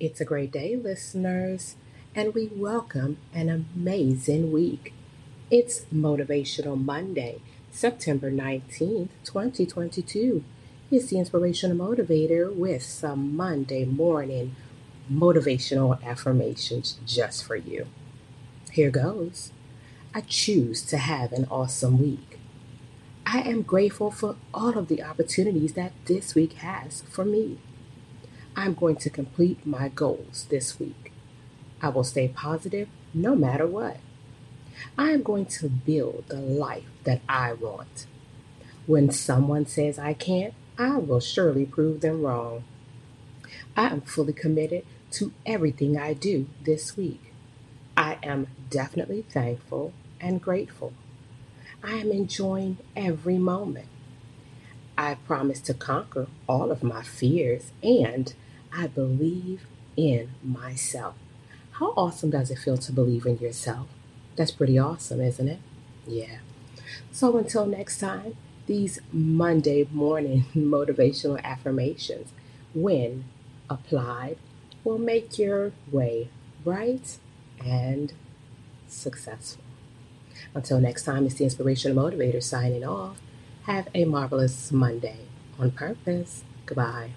It's a great day, listeners, and we welcome an amazing week. It's Motivational Monday, September 19th, 2022. It's the Inspirational Motivator with some Monday morning motivational affirmations just for you. Here goes. I choose to have an awesome week. I am grateful for all of the opportunities that this week has for me. I'm going to complete my goals this week. I will stay positive no matter what. I am going to build the life that I want. When someone says I can't, I will surely prove them wrong. I am fully committed to everything I do this week. I am definitely thankful and grateful. I am enjoying every moment. I promise to conquer all of my fears and I believe in myself. How awesome does it feel to believe in yourself? That's pretty awesome, isn't it? Yeah. So until next time, these Monday morning motivational affirmations, when applied, will make your way bright and successful. Until next time, it's the Inspirational Motivator signing off. Have a marvelous Monday on purpose. Goodbye.